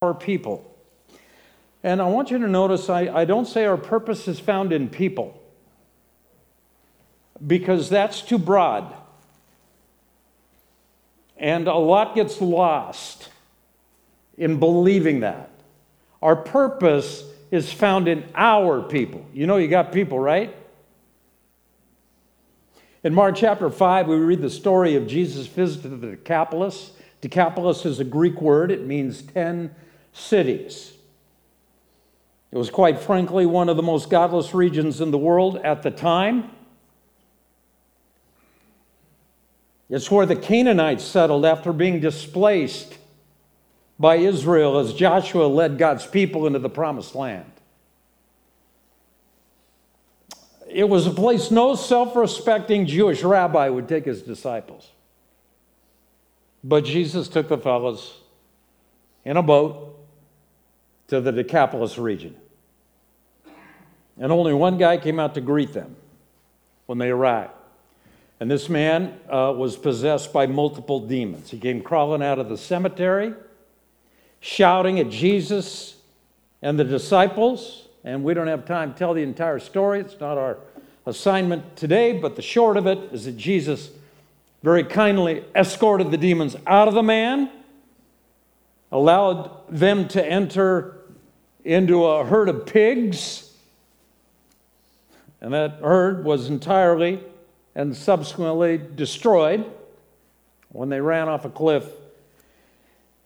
our people. And I want you to notice I, I don't say our purpose is found in people because that's too broad. And a lot gets lost in believing that. Our purpose is found in our people. You know, you got people, right? In Mark chapter 5, we read the story of Jesus' visit to the Decapolis. Decapolis is a Greek word, it means 10 cities. It was quite frankly one of the most godless regions in the world at the time. It's where the Canaanites settled after being displaced by Israel as Joshua led God's people into the promised land. It was a place no self respecting Jewish rabbi would take his disciples. But Jesus took the fellows in a boat to the Decapolis region. And only one guy came out to greet them when they arrived. And this man uh, was possessed by multiple demons. He came crawling out of the cemetery, shouting at Jesus and the disciples. And we don't have time to tell the entire story. It's not our assignment today, but the short of it is that Jesus very kindly escorted the demons out of the man, allowed them to enter into a herd of pigs, and that herd was entirely and subsequently destroyed when they ran off a cliff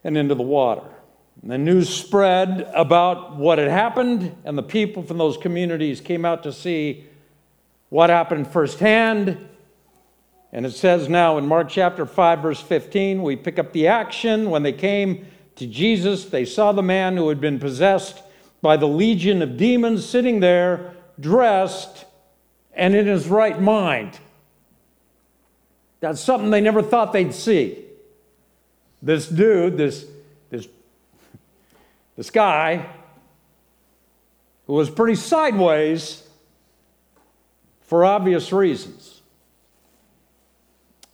and into the water. And the news spread about what had happened, and the people from those communities came out to see what happened firsthand. And it says now in Mark chapter 5, verse 15, we pick up the action. When they came to Jesus, they saw the man who had been possessed by the legion of demons sitting there, dressed and in his right mind. That's something they never thought they'd see. This dude, this, this, this guy, who was pretty sideways for obvious reasons.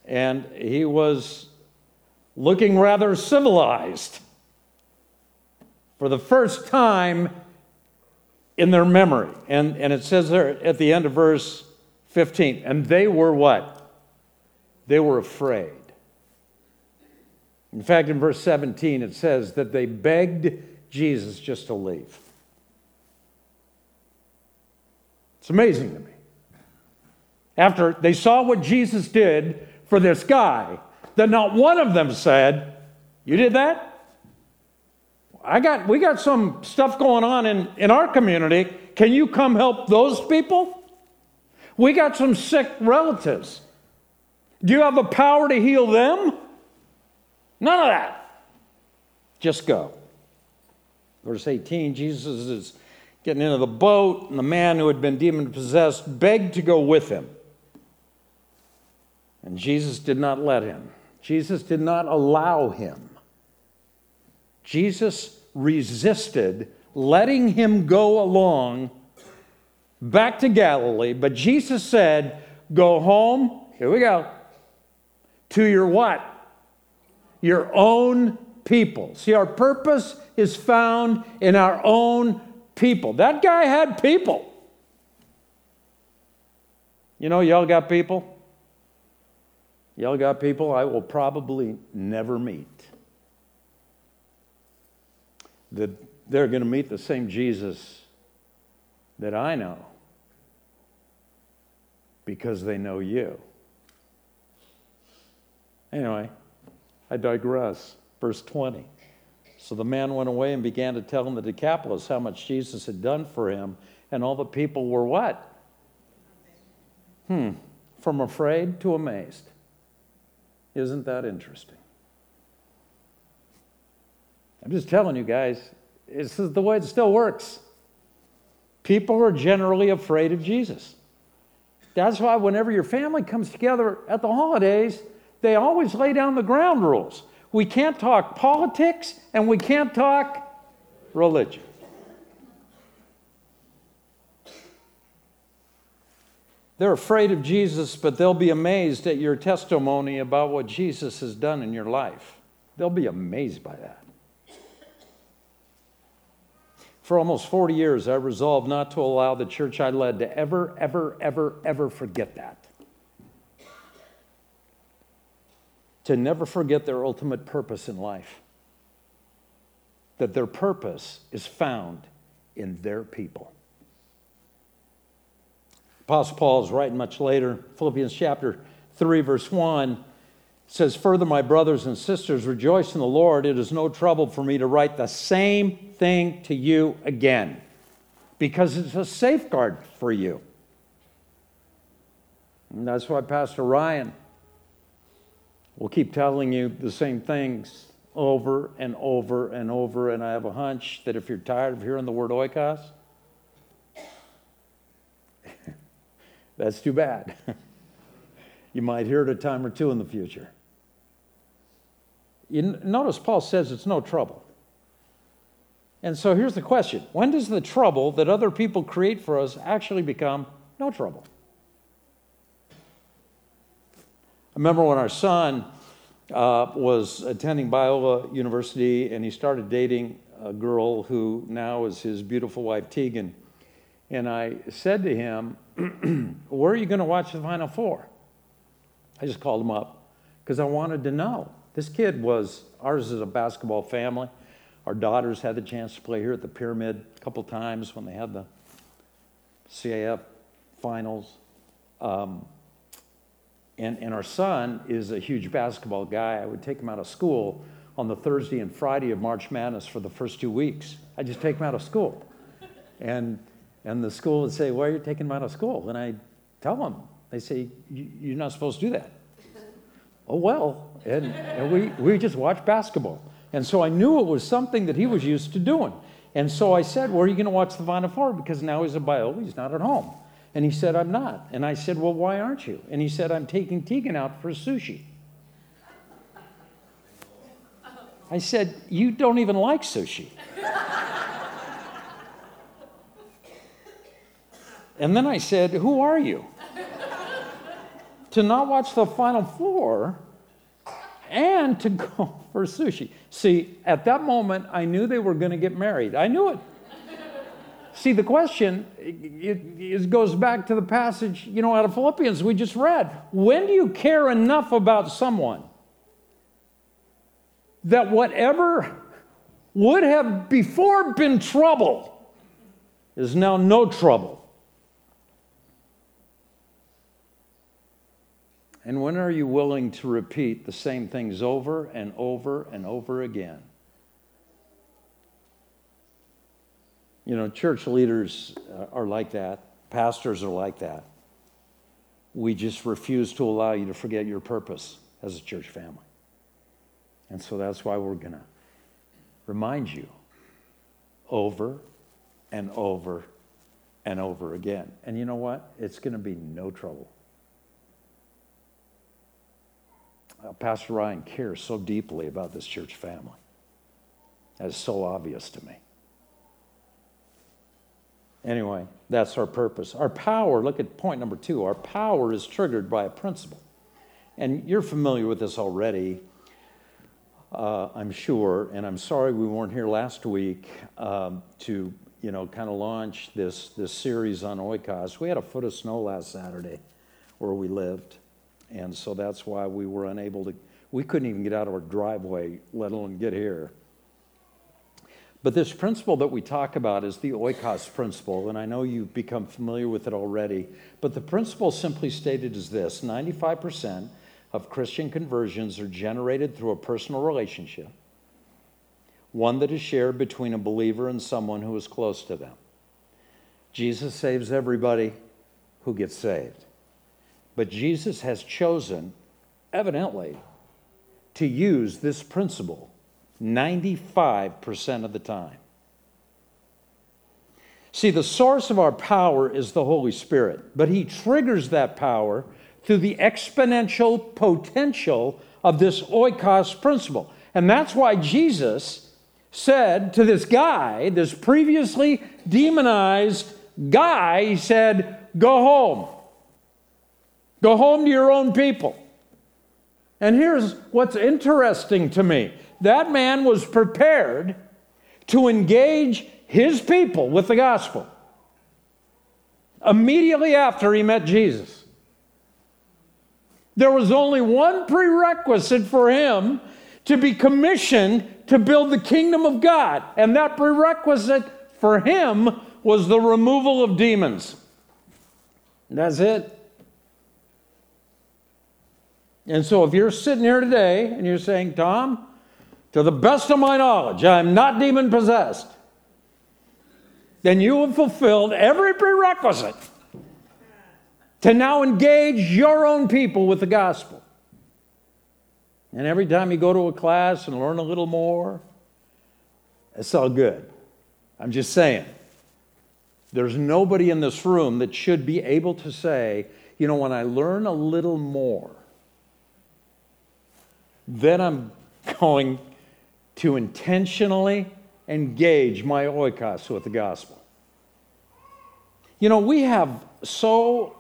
And he was looking rather civilized for the first time in their memory. And, and it says there at the end of verse 15, and they were what? They were afraid. In fact, in verse 17, it says that they begged Jesus just to leave. It's amazing to me. After they saw what Jesus did for this guy, that not one of them said, You did that? I got, we got some stuff going on in, in our community. Can you come help those people? We got some sick relatives. Do you have the power to heal them? None of that. Just go. Verse 18 Jesus is getting into the boat, and the man who had been demon possessed begged to go with him. And Jesus did not let him, Jesus did not allow him. Jesus resisted letting him go along back to Galilee, but Jesus said, Go home. Here we go to your what? Your own people. See, our purpose is found in our own people. That guy had people. You know, y'all got people? Y'all got people I will probably never meet. That they're going to meet the same Jesus that I know because they know you. Anyway, I digress. Verse 20. So the man went away and began to tell in the Decapolis how much Jesus had done for him, and all the people were what? Hmm, from afraid to amazed. Isn't that interesting? I'm just telling you guys, this is the way it still works. People are generally afraid of Jesus. That's why whenever your family comes together at the holidays, they always lay down the ground rules. We can't talk politics and we can't talk religion. They're afraid of Jesus, but they'll be amazed at your testimony about what Jesus has done in your life. They'll be amazed by that. For almost 40 years, I resolved not to allow the church I led to ever, ever, ever, ever forget that. To never forget their ultimate purpose in life. That their purpose is found in their people. Apostle Paul is writing much later, Philippians chapter 3, verse 1 says, Further, my brothers and sisters, rejoice in the Lord. It is no trouble for me to write the same thing to you again because it's a safeguard for you. And that's why Pastor Ryan will keep telling you the same things over and over and over. And I have a hunch that if you're tired of hearing the word oikos, that's too bad. you might hear it a time or two in the future. You notice Paul says it's no trouble. And so here's the question When does the trouble that other people create for us actually become no trouble? I remember when our son uh, was attending Biola University and he started dating a girl who now is his beautiful wife, Tegan. And I said to him, Where are you going to watch the Final Four? I just called him up because I wanted to know. This kid was, ours is a basketball family. Our daughters had the chance to play here at the Pyramid a couple times when they had the CIF finals. Um, and, and our son is a huge basketball guy. I would take him out of school on the Thursday and Friday of March Madness for the first two weeks. I just take him out of school. And, and the school would say, Why are you taking him out of school? And I tell them, they say, You're not supposed to do that oh, well. And, and we, we just watched basketball. And so I knew it was something that he was used to doing. And so I said, Where are you going to watch the Final Four? Because now he's a bio, he's not at home. And he said, I'm not. And I said, Well, why aren't you? And he said, I'm taking Tegan out for sushi. I said, You don't even like sushi. and then I said, Who are you? To not watch the Final Four and to go for sushi. See, at that moment, I knew they were going to get married. I knew it. See, the question it, it, goes back to the passage, you know, out of Philippians we just read. When do you care enough about someone that whatever would have before been trouble is now no trouble? And when are you willing to repeat the same things over and over and over again? You know, church leaders uh, are like that, pastors are like that. We just refuse to allow you to forget your purpose as a church family. And so that's why we're going to remind you over and over and over again. And you know what? It's going to be no trouble. uh, Pastor Ryan cares so deeply about this church family. That is so obvious to me. Anyway, that's our purpose. Our power, look at point number two, our power is triggered by a principle. And you're familiar with this already, uh, I'm sure, and I'm sorry we weren't here last week um, to, you know, kind of launch this, this series on oikos. We had a foot of snow last Saturday where we lived. And so that's why we were unable to, we couldn't even get out of our driveway, let alone get here. But this principle that we talk about is the oikos principle, and I know you've become familiar with it already. But the principle simply stated is this 95% of Christian conversions are generated through a personal relationship, one that is shared between a believer and someone who is close to them. Jesus saves everybody who gets saved. But Jesus has chosen, evidently, to use this principle 95% of the time. See, the source of our power is the Holy Spirit, but He triggers that power through the exponential potential of this oikos principle. And that's why Jesus said to this guy, this previously demonized guy, He said, Go home. Go home to your own people. And here's what's interesting to me that man was prepared to engage his people with the gospel immediately after he met Jesus. There was only one prerequisite for him to be commissioned to build the kingdom of God, and that prerequisite for him was the removal of demons. That's it. And so, if you're sitting here today and you're saying, Tom, to the best of my knowledge, I'm not demon possessed, then you have fulfilled every prerequisite to now engage your own people with the gospel. And every time you go to a class and learn a little more, it's all good. I'm just saying. There's nobody in this room that should be able to say, you know, when I learn a little more, then I'm going to intentionally engage my oikos with the gospel. You know, we have so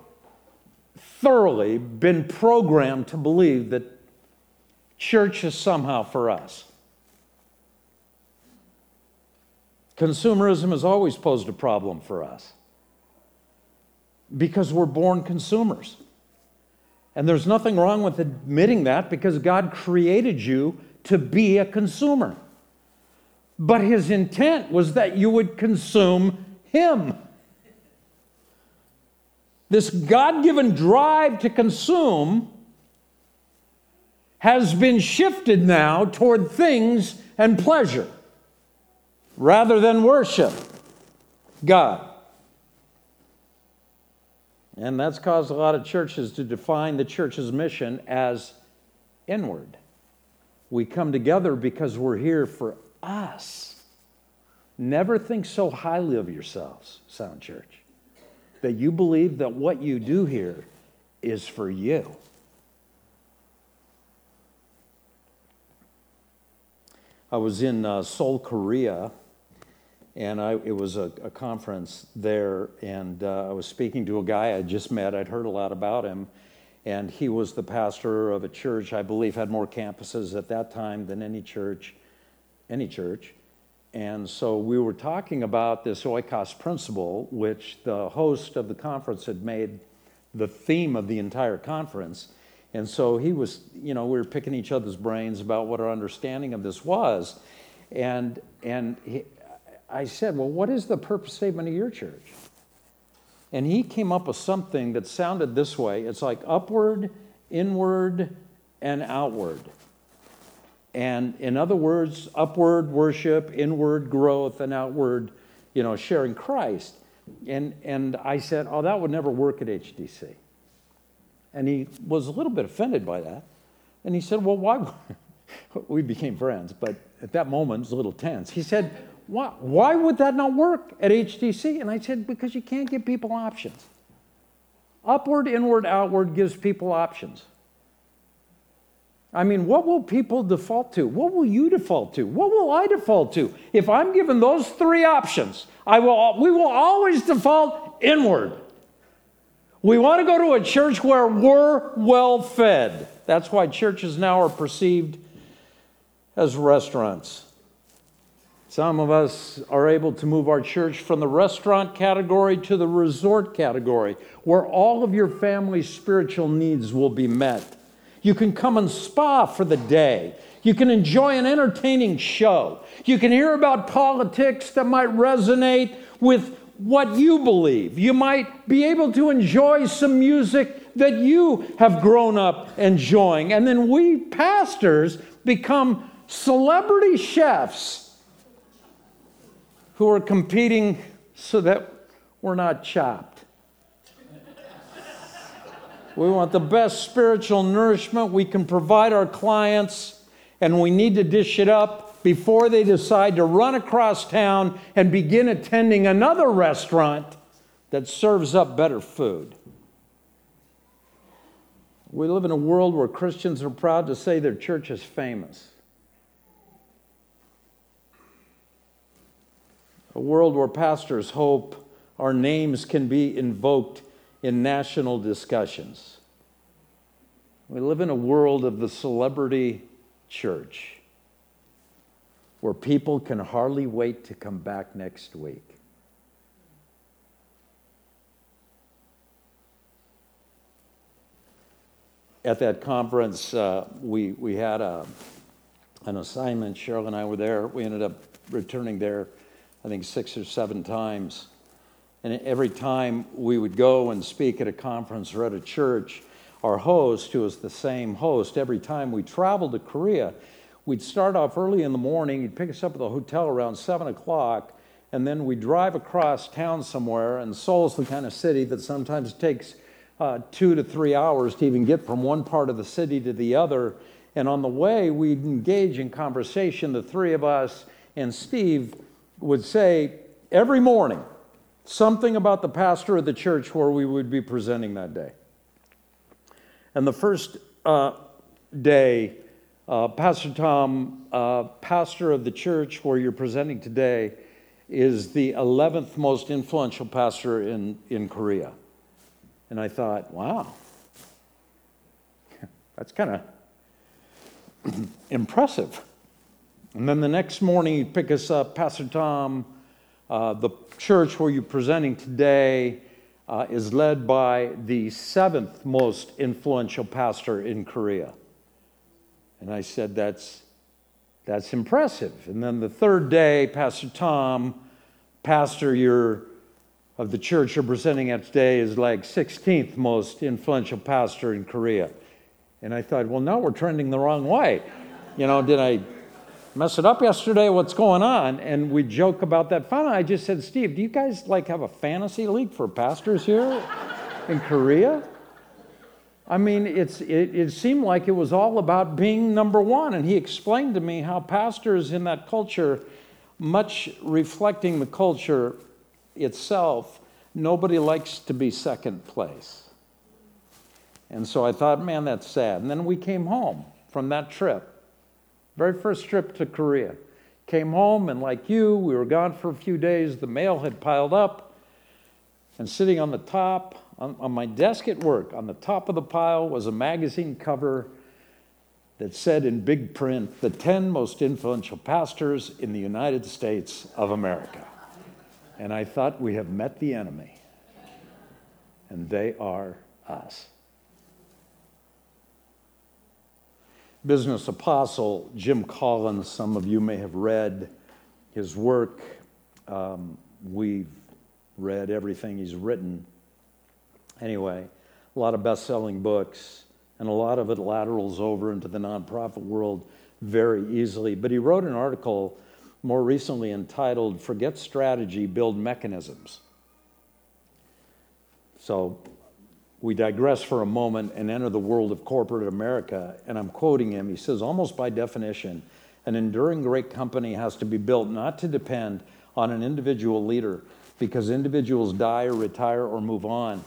thoroughly been programmed to believe that church is somehow for us. Consumerism has always posed a problem for us because we're born consumers. And there's nothing wrong with admitting that because God created you to be a consumer. But his intent was that you would consume him. This God given drive to consume has been shifted now toward things and pleasure rather than worship God. And that's caused a lot of churches to define the church's mission as inward. We come together because we're here for us. Never think so highly of yourselves, Sound Church, that you believe that what you do here is for you. I was in uh, Seoul, Korea, and I, it was a, a conference there, and uh, I was speaking to a guy I just met. I'd heard a lot about him, and he was the pastor of a church I believe had more campuses at that time than any church, any church. And so we were talking about this oikos principle, which the host of the conference had made the theme of the entire conference. And so he was, you know, we were picking each other's brains about what our understanding of this was. And, and he, I said, Well, what is the purpose statement of your church? And he came up with something that sounded this way it's like upward, inward, and outward. And in other words, upward worship, inward growth, and outward, you know, sharing Christ. And, and I said, Oh, that would never work at HDC. And he was a little bit offended by that. And he said, Well, why? we became friends, but at that moment it was a little tense. He said, why, why would that not work at HDC? And I said, Because you can't give people options. Upward, inward, outward gives people options. I mean, what will people default to? What will you default to? What will I default to? If I'm given those three options, I will, we will always default inward. We want to go to a church where we're well fed. That's why churches now are perceived as restaurants. Some of us are able to move our church from the restaurant category to the resort category, where all of your family's spiritual needs will be met. You can come and spa for the day. You can enjoy an entertaining show. You can hear about politics that might resonate with what you believe. You might be able to enjoy some music that you have grown up enjoying. And then we pastors become celebrity chefs who are competing so that we're not chopped. we want the best spiritual nourishment we can provide our clients, and we need to dish it up before they decide to run across town and begin attending another restaurant that serves up better food. We live in a world where Christians are proud to say their church is famous. A world where pastors hope our names can be invoked in national discussions. We live in a world of the celebrity church. where people can hardly wait to come back next week. At that conference, uh, we, we had a, an assignment. Cheryl and I were there. We ended up returning there, I think, six or seven times. And every time we would go and speak at a conference or at a church, our host, who was the same host, every time we traveled to Korea, we'd start off early in the morning. He'd pick us up at the hotel around 7 o'clock, and then we'd drive across town somewhere. And Seoul's the kind of city that sometimes takes uh, two to three hours to even get from one part of the city to the other. And on the way, we'd engage in conversation, the three of us, and Steve would say every morning, something about the pastor of the church where we would be presenting that day. And the first uh, day, uh, Pastor Tom, uh, pastor of the church where you're presenting today, is the 11th most influential pastor in, in Korea. And I thought, wow, that's kind of impressive. And then the next morning, he'd pick us up, Pastor Tom, uh, the church where you're presenting today uh, is led by the seventh most influential pastor in Korea. And I said, That's, that's impressive. And then the third day, Pastor Tom, pastor you're, of the church you're presenting at today, is like 16th most influential pastor in Korea. And I thought, well, now we're trending the wrong way. You know, did I mess it up yesterday? What's going on? And we joke about that. Finally, I just said, Steve, do you guys like have a fantasy league for pastors here in Korea? I mean, it's, it, it seemed like it was all about being number one. And he explained to me how pastors in that culture, much reflecting the culture itself, nobody likes to be second place. And so I thought, man, that's sad. And then we came home from that trip, very first trip to Korea. Came home, and like you, we were gone for a few days. The mail had piled up, and sitting on the top, on, on my desk at work, on the top of the pile was a magazine cover that said in big print, the 10 most influential pastors in the United States of America. And I thought, we have met the enemy, and they are us. Business apostle Jim Collins, some of you may have read his work. Um, we've read everything he's written. Anyway, a lot of best selling books, and a lot of it laterals over into the nonprofit world very easily. But he wrote an article more recently entitled Forget Strategy, Build Mechanisms. So we digress for a moment and enter the world of corporate America. And I'm quoting him. He says, almost by definition, an enduring great company has to be built not to depend on an individual leader because individuals die or retire or move on.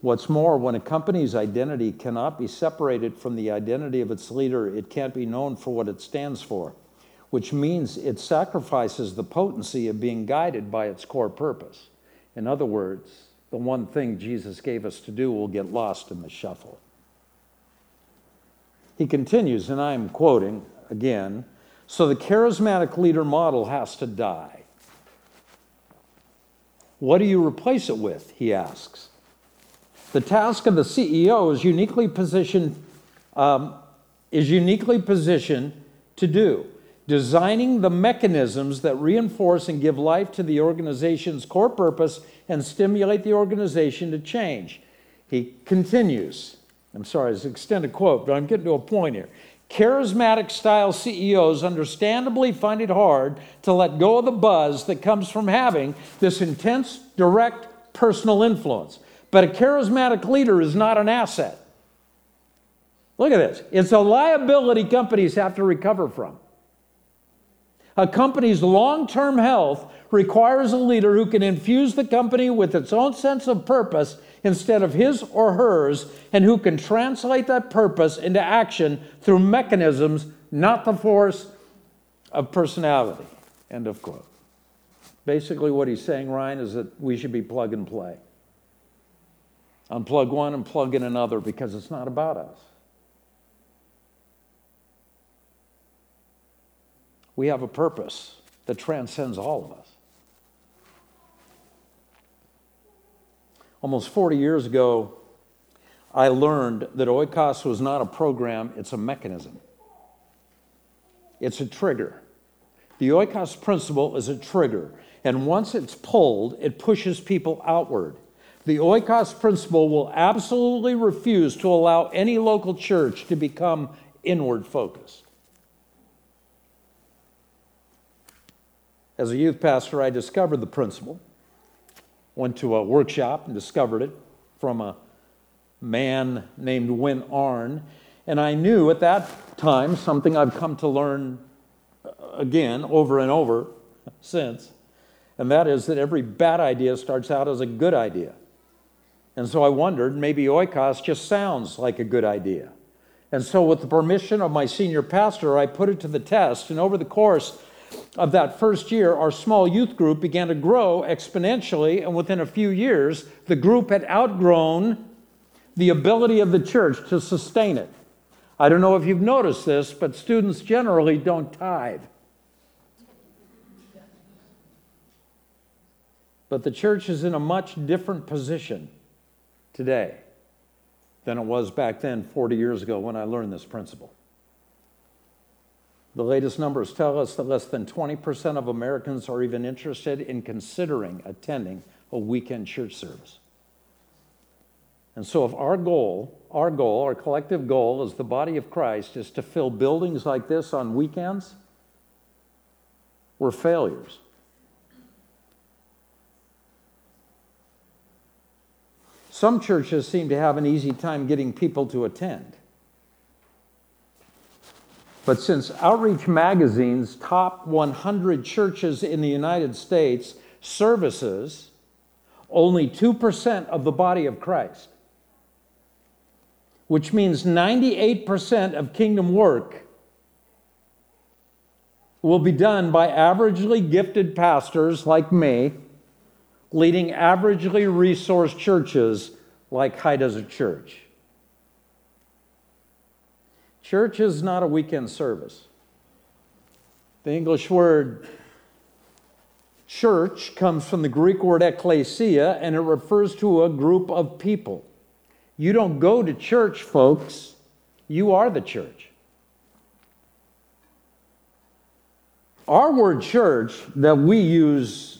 What's more, when a company's identity cannot be separated from the identity of its leader, it can't be known for what it stands for, which means it sacrifices the potency of being guided by its core purpose. In other words, the one thing Jesus gave us to do will get lost in the shuffle. He continues, and I'm quoting again so the charismatic leader model has to die. What do you replace it with? He asks. The task of the CEO is uniquely positioned, um, is uniquely positioned to do designing the mechanisms that reinforce and give life to the organization's core purpose and stimulate the organization to change. He continues. I'm sorry, it's an extended quote, but I'm getting to a point here. Charismatic style CEOs understandably find it hard to let go of the buzz that comes from having this intense, direct personal influence. But a charismatic leader is not an asset. Look at this. It's a liability companies have to recover from. A company's long term health requires a leader who can infuse the company with its own sense of purpose instead of his or hers, and who can translate that purpose into action through mechanisms, not the force of personality. End of quote. Basically, what he's saying, Ryan, is that we should be plug and play. Unplug one and plug in another because it's not about us. We have a purpose that transcends all of us. Almost 40 years ago, I learned that oikos was not a program, it's a mechanism. It's a trigger. The oikos principle is a trigger, and once it's pulled, it pushes people outward. The oikos principle will absolutely refuse to allow any local church to become inward focused. As a youth pastor, I discovered the principle. Went to a workshop and discovered it from a man named Win Arn. And I knew at that time something I've come to learn uh, again over and over since, and that is that every bad idea starts out as a good idea. And so I wondered maybe oikos just sounds like a good idea. And so, with the permission of my senior pastor, I put it to the test. And over the course of that first year, our small youth group began to grow exponentially. And within a few years, the group had outgrown the ability of the church to sustain it. I don't know if you've noticed this, but students generally don't tithe. But the church is in a much different position today than it was back then 40 years ago when I learned this principle. The latest numbers tell us that less than 20% of Americans are even interested in considering attending a weekend church service. And so, if our goal, our goal, our collective goal as the body of Christ is to fill buildings like this on weekends, we're failures. Some churches seem to have an easy time getting people to attend. But since Outreach Magazine's top 100 churches in the United States services only 2% of the body of Christ, which means 98% of kingdom work will be done by averagely gifted pastors like me, leading averagely resourced churches like High Desert Church. Church is not a weekend service. The English word church comes from the Greek word ekklesia, and it refers to a group of people. You don't go to church, folks, you are the church. Our word church that we use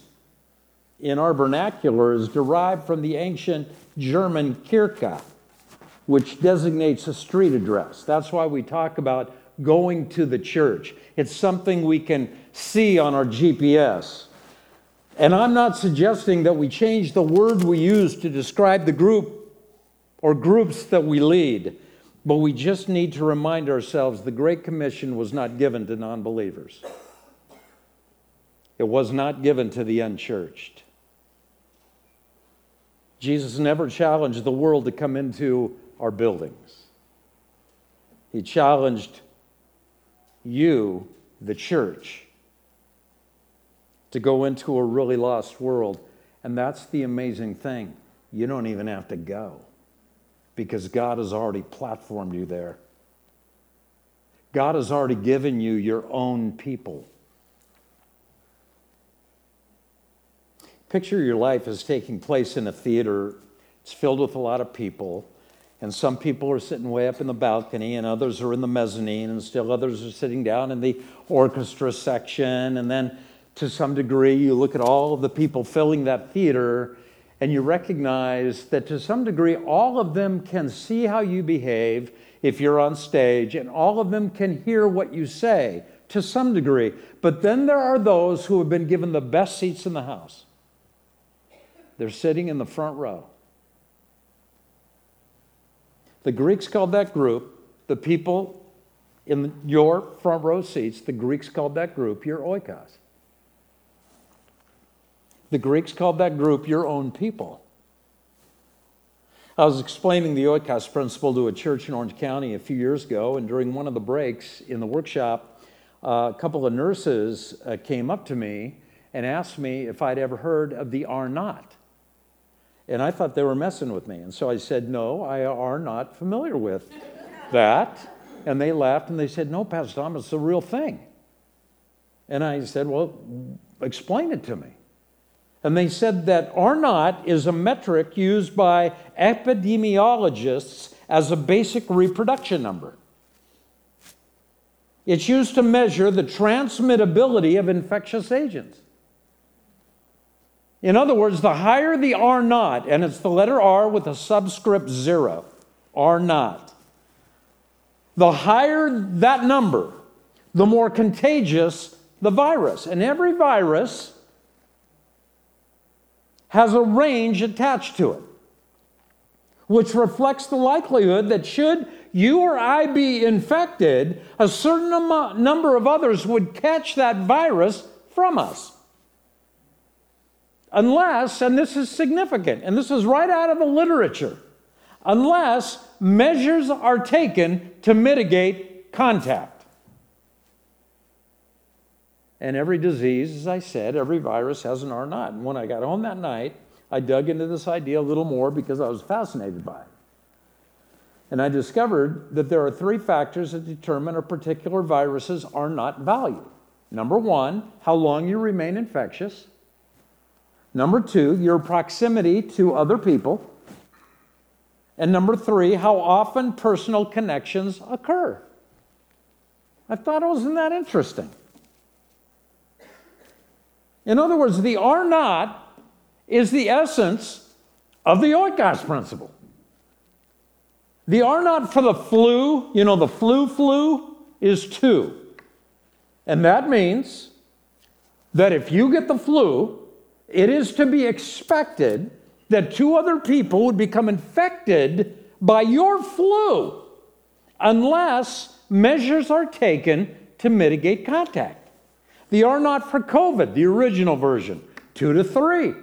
in our vernacular is derived from the ancient German Kirche which designates a street address. That's why we talk about going to the church. It's something we can see on our GPS. And I'm not suggesting that we change the word we use to describe the group or groups that we lead, but we just need to remind ourselves the Great Commission was not given to non believers, it was not given to the unchurched. Jesus never challenged the world to come into our buildings. He challenged you, the church, to go into a really lost world. And that's the amazing thing. You don't even have to go because God has already platformed you there. God has already given you your own people. Picture your life as taking place in a theater. It's filled with a lot of people. And some people are sitting way up in the balcony, and others are in the mezzanine, and still others are sitting down in the orchestra section. And then, to some degree, you look at all of the people filling that theater, and you recognize that to some degree, all of them can see how you behave if you're on stage, and all of them can hear what you say to some degree. But then there are those who have been given the best seats in the house. They're sitting in the front row. The Greeks called that group, the people in your front row seats, the Greeks called that group your oikos. The Greeks called that group your own people. I was explaining the oikos principle to a church in Orange County a few years ago, and during one of the breaks in the workshop, uh, a couple of nurses uh, came up to me and asked me if I'd ever heard of the R naught. And I thought they were messing with me. And so I said, No, I are not familiar with that. And they laughed and they said, No, Pastor Thomas, it's the real thing. And I said, Well, explain it to me. And they said that R naught is a metric used by epidemiologists as a basic reproduction number. It's used to measure the transmittability of infectious agents. In other words, the higher the R naught, and it's the letter R with a subscript zero, R naught, the higher that number, the more contagious the virus. And every virus has a range attached to it, which reflects the likelihood that should you or I be infected, a certain number of others would catch that virus from us. Unless, and this is significant, and this is right out of the literature, unless measures are taken to mitigate contact. And every disease, as I said, every virus has an R naught. And when I got home that night, I dug into this idea a little more because I was fascinated by it. And I discovered that there are three factors that determine a particular virus's R naught value. Number one, how long you remain infectious. Number two, your proximity to other people. And number three, how often personal connections occur. I thought it wasn't that interesting. In other words, the R naught is the essence of the Oikos principle. The R naught for the flu, you know, the flu flu is two. And that means that if you get the flu, it is to be expected that two other people would become infected by your flu unless measures are taken to mitigate contact. The R naught for COVID, the original version, two to three.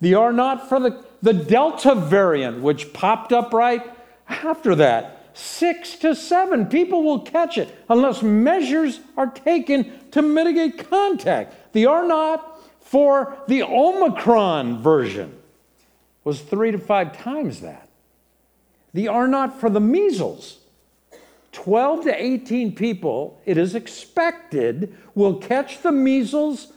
The R naught for the, the Delta variant, which popped up right after that, six to seven. People will catch it unless measures are taken to mitigate contact. The R naught for the Omicron version was three to five times that. The R naught for the measles, 12 to 18 people, it is expected, will catch the measles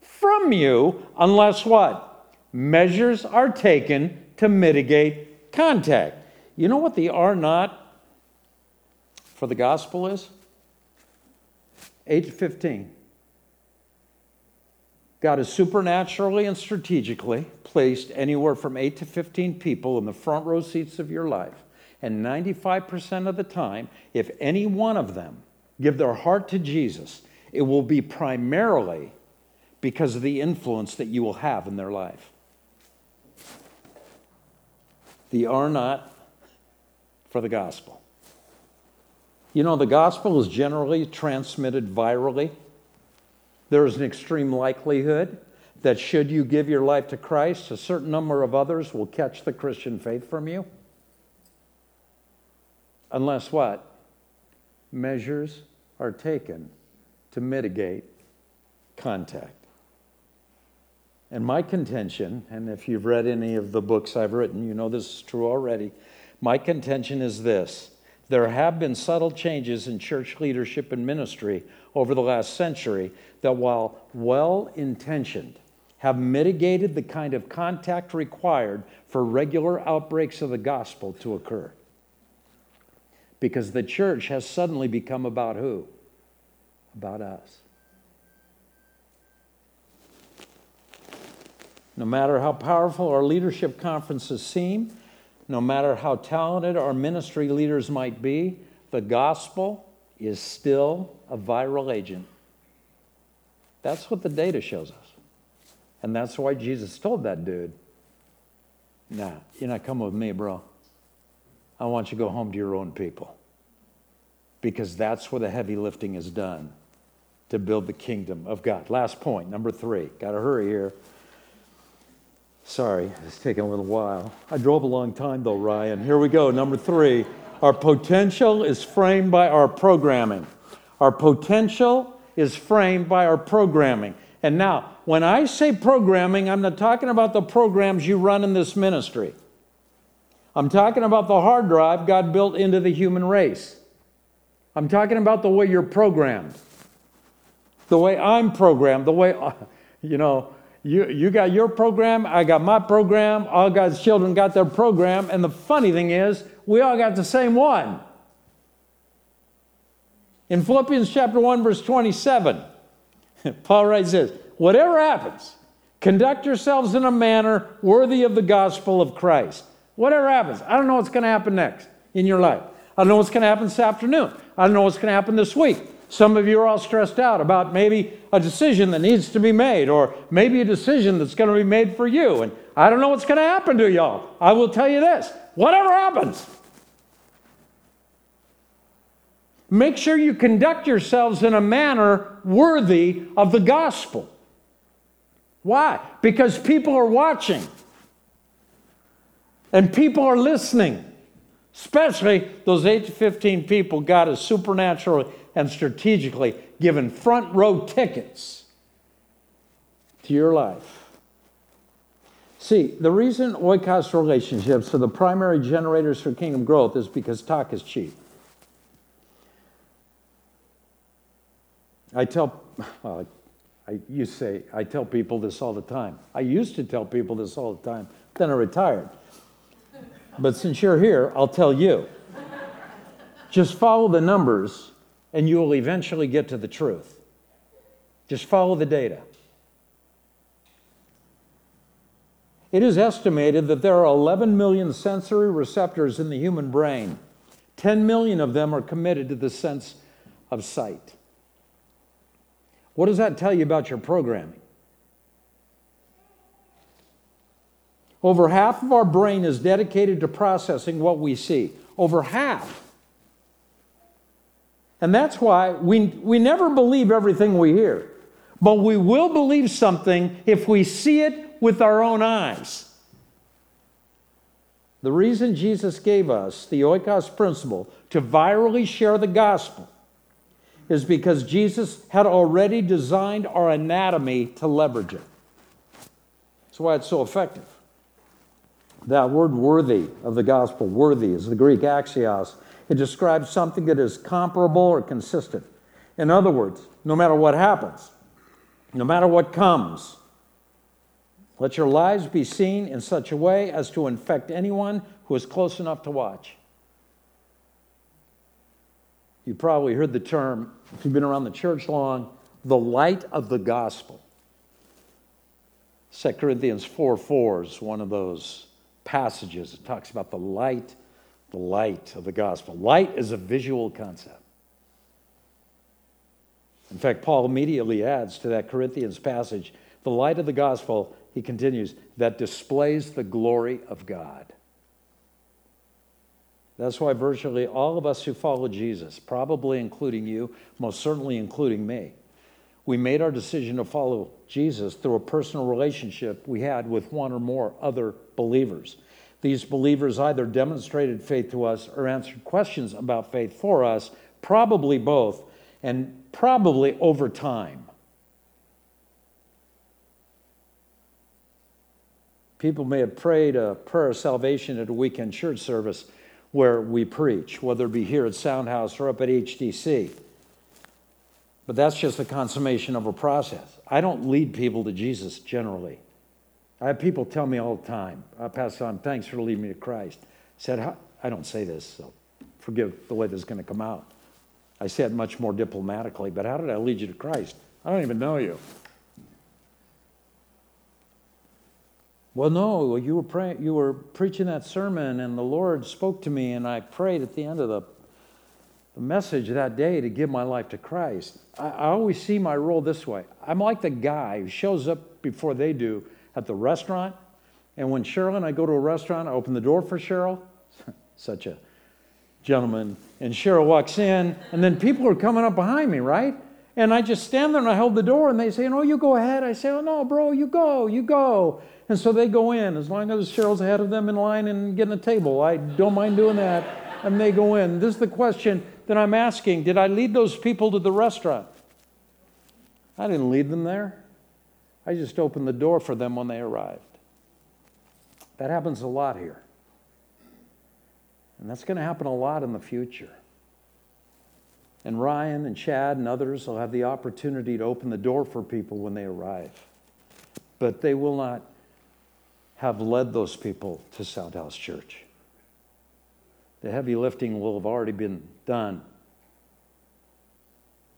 from you unless what? Measures are taken to mitigate contact. You know what the R naught for the gospel is? 8 to 15. God has supernaturally and strategically placed anywhere from 8 to 15 people in the front row seats of your life. And 95% of the time, if any one of them give their heart to Jesus, it will be primarily because of the influence that you will have in their life. The R naught for the gospel. You know, the gospel is generally transmitted virally there is an extreme likelihood that should you give your life to Christ, a certain number of others will catch the Christian faith from you. Unless what? Measures are taken to mitigate contact. And my contention, and if you've read any of the books I've written, you know this is true already. My contention is this there have been subtle changes in church leadership and ministry over the last century that, while well intentioned, have mitigated the kind of contact required for regular outbreaks of the gospel to occur. Because the church has suddenly become about who? About us. No matter how powerful our leadership conferences seem, no matter how talented our ministry leaders might be, the gospel is still a viral agent. That's what the data shows us. And that's why Jesus told that dude, Nah, you're not coming with me, bro. I want you to go home to your own people. Because that's where the heavy lifting is done to build the kingdom of God. Last point, number three. Got to hurry here. Sorry, it's taking a little while. I drove a long time though, Ryan. Here we go. Number three. Our potential is framed by our programming. Our potential is framed by our programming. And now, when I say programming, I'm not talking about the programs you run in this ministry. I'm talking about the hard drive God built into the human race. I'm talking about the way you're programmed. the way I'm programmed, the way, you know, you, you got your program, I got my program, all God's children got their program, and the funny thing is, we all got the same one. In Philippians chapter 1, verse 27, Paul writes this Whatever happens, conduct yourselves in a manner worthy of the gospel of Christ. Whatever happens, I don't know what's going to happen next in your life. I don't know what's going to happen this afternoon. I don't know what's going to happen this week. Some of you are all stressed out about maybe a decision that needs to be made, or maybe a decision that's going to be made for you. And I don't know what's going to happen to y'all. I will tell you this whatever happens, make sure you conduct yourselves in a manner worthy of the gospel. Why? Because people are watching and people are listening. Especially those 8 to 15 people God has supernaturally and strategically given front row tickets to your life. See, the reason oikos relationships are the primary generators for kingdom growth is because talk is cheap. I tell, well, I to say, I tell people this all the time. I used to tell people this all the time, then I retired. But since you're here, I'll tell you. Just follow the numbers and you will eventually get to the truth. Just follow the data. It is estimated that there are 11 million sensory receptors in the human brain. 10 million of them are committed to the sense of sight. What does that tell you about your programming? Over half of our brain is dedicated to processing what we see. Over half. And that's why we, we never believe everything we hear. But we will believe something if we see it with our own eyes. The reason Jesus gave us the oikos principle to virally share the gospel is because Jesus had already designed our anatomy to leverage it. That's why it's so effective. That word worthy of the gospel, worthy, is the Greek axios. It describes something that is comparable or consistent. In other words, no matter what happens, no matter what comes, let your lives be seen in such a way as to infect anyone who is close enough to watch. You probably heard the term, if you've been around the church long, the light of the gospel. 2 Corinthians 4 4 is one of those passages. It talks about the light, the light of the gospel. Light is a visual concept. In fact, Paul immediately adds to that Corinthians passage the light of the gospel, he continues, that displays the glory of God. That's why virtually all of us who follow Jesus, probably including you, most certainly including me, we made our decision to follow Jesus through a personal relationship we had with one or more other believers. These believers either demonstrated faith to us or answered questions about faith for us, probably both, and probably over time. People may have prayed a prayer of salvation at a weekend church service where we preach, whether it be here at Soundhouse or up at HDC. But that's just the consummation of a process. I don't lead people to Jesus generally. I have people tell me all the time, uh, Pastor Tom, thanks for leading me to Christ. I said, I don't say this, so forgive the way this is going to come out. I said much more diplomatically, but how did I lead you to Christ? I don't even know you. Well, no, you were praying, you were preaching that sermon, and the Lord spoke to me, and I prayed at the end of the the message that day to give my life to Christ. I, I always see my role this way I'm like the guy who shows up before they do at the restaurant. And when Cheryl and I go to a restaurant, I open the door for Cheryl. Such a gentleman. And Cheryl walks in, and then people are coming up behind me, right? And I just stand there and I hold the door, and they say, No, you go ahead. I say, Oh, no, bro, you go, you go. And so they go in. As long as Cheryl's ahead of them in line and getting a table, I don't mind doing that. And they go in. This is the question then I'm asking, did I lead those people to the restaurant? I didn't lead them there. I just opened the door for them when they arrived. That happens a lot here. And that's going to happen a lot in the future. And Ryan and Chad and others will have the opportunity to open the door for people when they arrive. But they will not have led those people to Sound House Church. The heavy lifting will have already been done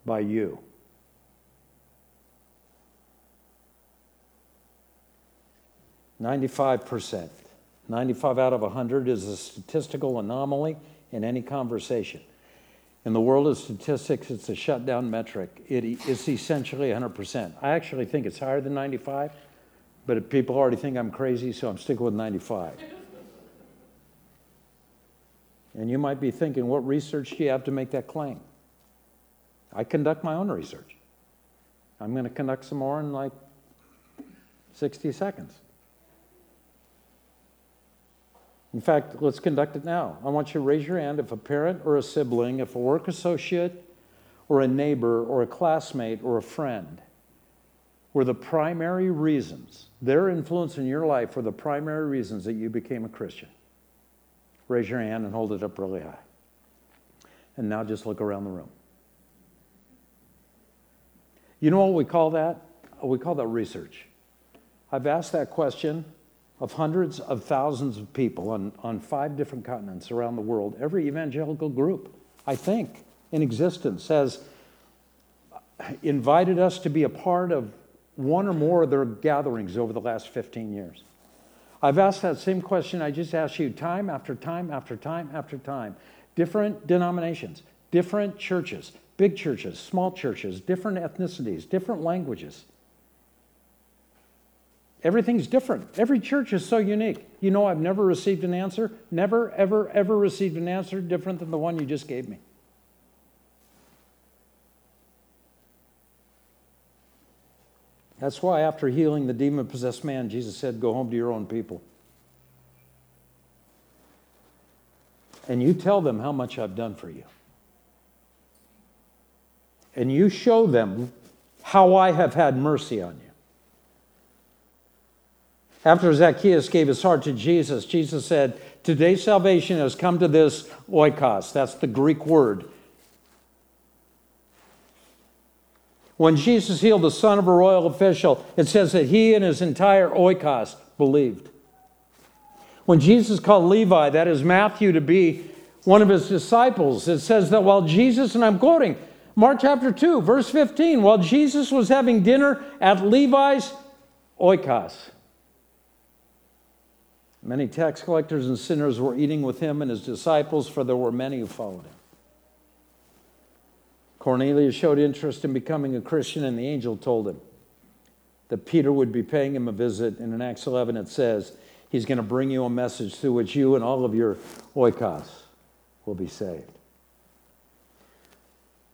by you. Ninety-five percent. 95 out of 100 is a statistical anomaly in any conversation. In the world of statistics, it's a shutdown metric. It is essentially 100%. I actually think it's higher than 95, but people already think I'm crazy, so I'm sticking with 95. and you might be thinking, what research do you have to make that claim? I conduct my own research. I'm going to conduct some more in like 60 seconds. In fact, let's conduct it now. I want you to raise your hand if a parent or a sibling, if a work associate or a neighbor or a classmate or a friend were the primary reasons, their influence in your life were the primary reasons that you became a Christian. Raise your hand and hold it up really high. And now just look around the room. You know what we call that? We call that research. I've asked that question of hundreds of thousands of people on, on five different continents around the world, every evangelical group, I think, in existence has invited us to be a part of one or more of their gatherings over the last 15 years. I've asked that same question I just asked you time after time after time after time. Different denominations, different churches, big churches, small churches, different ethnicities, different languages. Everything's different. Every church is so unique. You know, I've never received an answer, never, ever, ever received an answer different than the one you just gave me. That's why, after healing the demon possessed man, Jesus said, Go home to your own people. And you tell them how much I've done for you. And you show them how I have had mercy on you. After Zacchaeus gave his heart to Jesus, Jesus said, Today's salvation has come to this oikos. That's the Greek word. When Jesus healed the son of a royal official, it says that he and his entire oikos believed. When Jesus called Levi, that is Matthew, to be one of his disciples, it says that while Jesus, and I'm quoting Mark chapter 2, verse 15, while Jesus was having dinner at Levi's oikos, Many tax collectors and sinners were eating with him and his disciples, for there were many who followed him. Cornelius showed interest in becoming a Christian, and the angel told him that Peter would be paying him a visit. And in Acts 11, it says, He's going to bring you a message through which you and all of your oikos will be saved.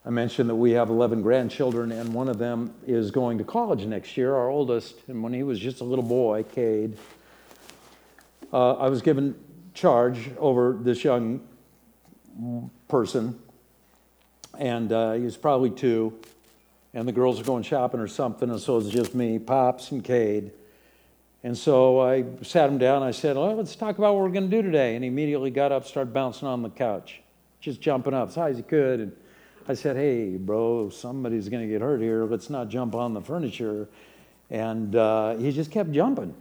I mentioned that we have 11 grandchildren, and one of them is going to college next year, our oldest. And when he was just a little boy, Cade, uh, I was given charge over this young person, and uh, he was probably two, and the girls are going shopping or something, and so it's just me, Pops, and Cade. And so I sat him down. I said, well, let's talk about what we're going to do today. And he immediately got up, started bouncing on the couch, just jumping up as high as he could. And I said, hey, bro, somebody's going to get hurt here. Let's not jump on the furniture. And uh, he just kept jumping.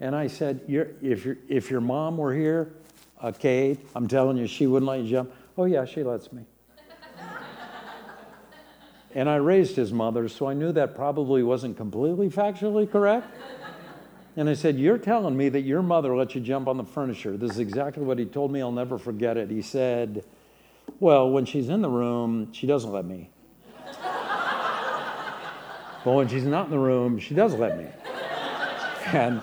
And I said, if, your, if your mom were here, uh, Cade, I'm telling you, she wouldn't let you jump. Oh, yeah, she lets me. and I raised his mother, so I knew that probably wasn't completely factually correct. And I said, You're telling me that your mother let you jump on the furniture. This is exactly what he told me. I'll never forget it. He said, Well, when she's in the room, she doesn't let me. but when she's not in the room, she does let me. And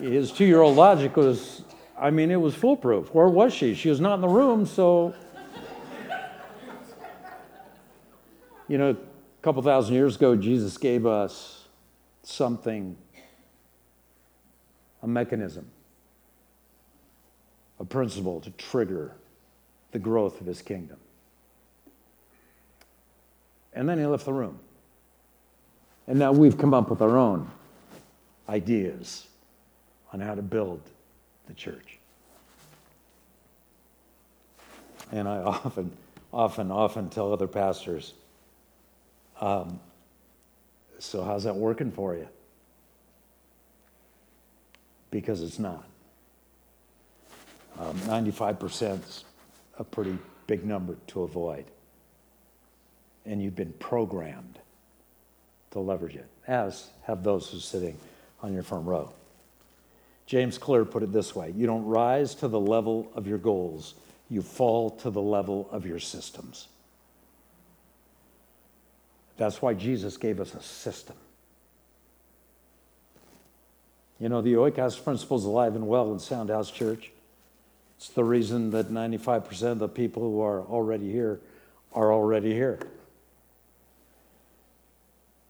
his two year old logic was, I mean, it was foolproof. Where was she? She was not in the room, so. You know, a couple thousand years ago, Jesus gave us something, a mechanism, a principle to trigger the growth of his kingdom. And then he left the room. And now we've come up with our own ideas on how to build the church. And I often, often, often tell other pastors, um, so how's that working for you? Because it's not. Um, 95% is a pretty big number to avoid. And you've been programmed to leverage it, as have those who are sitting on your front row. James Clear put it this way You don't rise to the level of your goals, you fall to the level of your systems. That's why Jesus gave us a system. You know, the Oikos principle is alive and well in Sound House Church. It's the reason that 95% of the people who are already here are already here.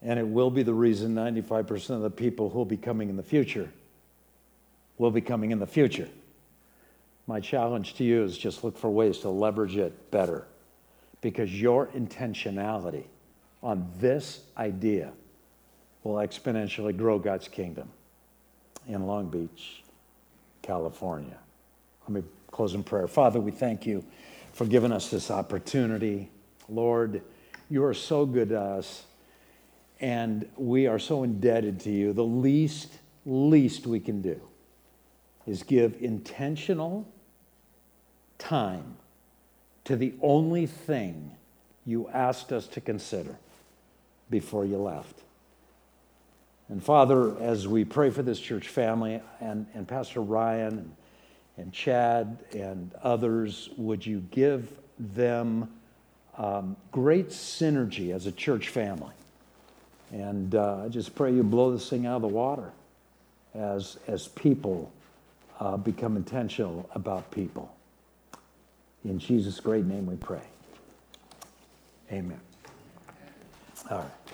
And it will be the reason 95% of the people who will be coming in the future will be coming in the future. My challenge to you is just look for ways to leverage it better because your intentionality on this idea will exponentially grow God's kingdom in Long Beach, California. Let me close in prayer. Father, we thank you for giving us this opportunity. Lord, you are so good to us, and we are so indebted to you. The least, least we can do is give intentional time to the only thing you asked us to consider before you left. And Father, as we pray for this church family and, and Pastor Ryan and, and Chad and others, would you give them um, great synergy as a church family? And uh, I just pray you blow this thing out of the water as, as people uh, become intentional about people. In Jesus' great name we pray. Amen. All right.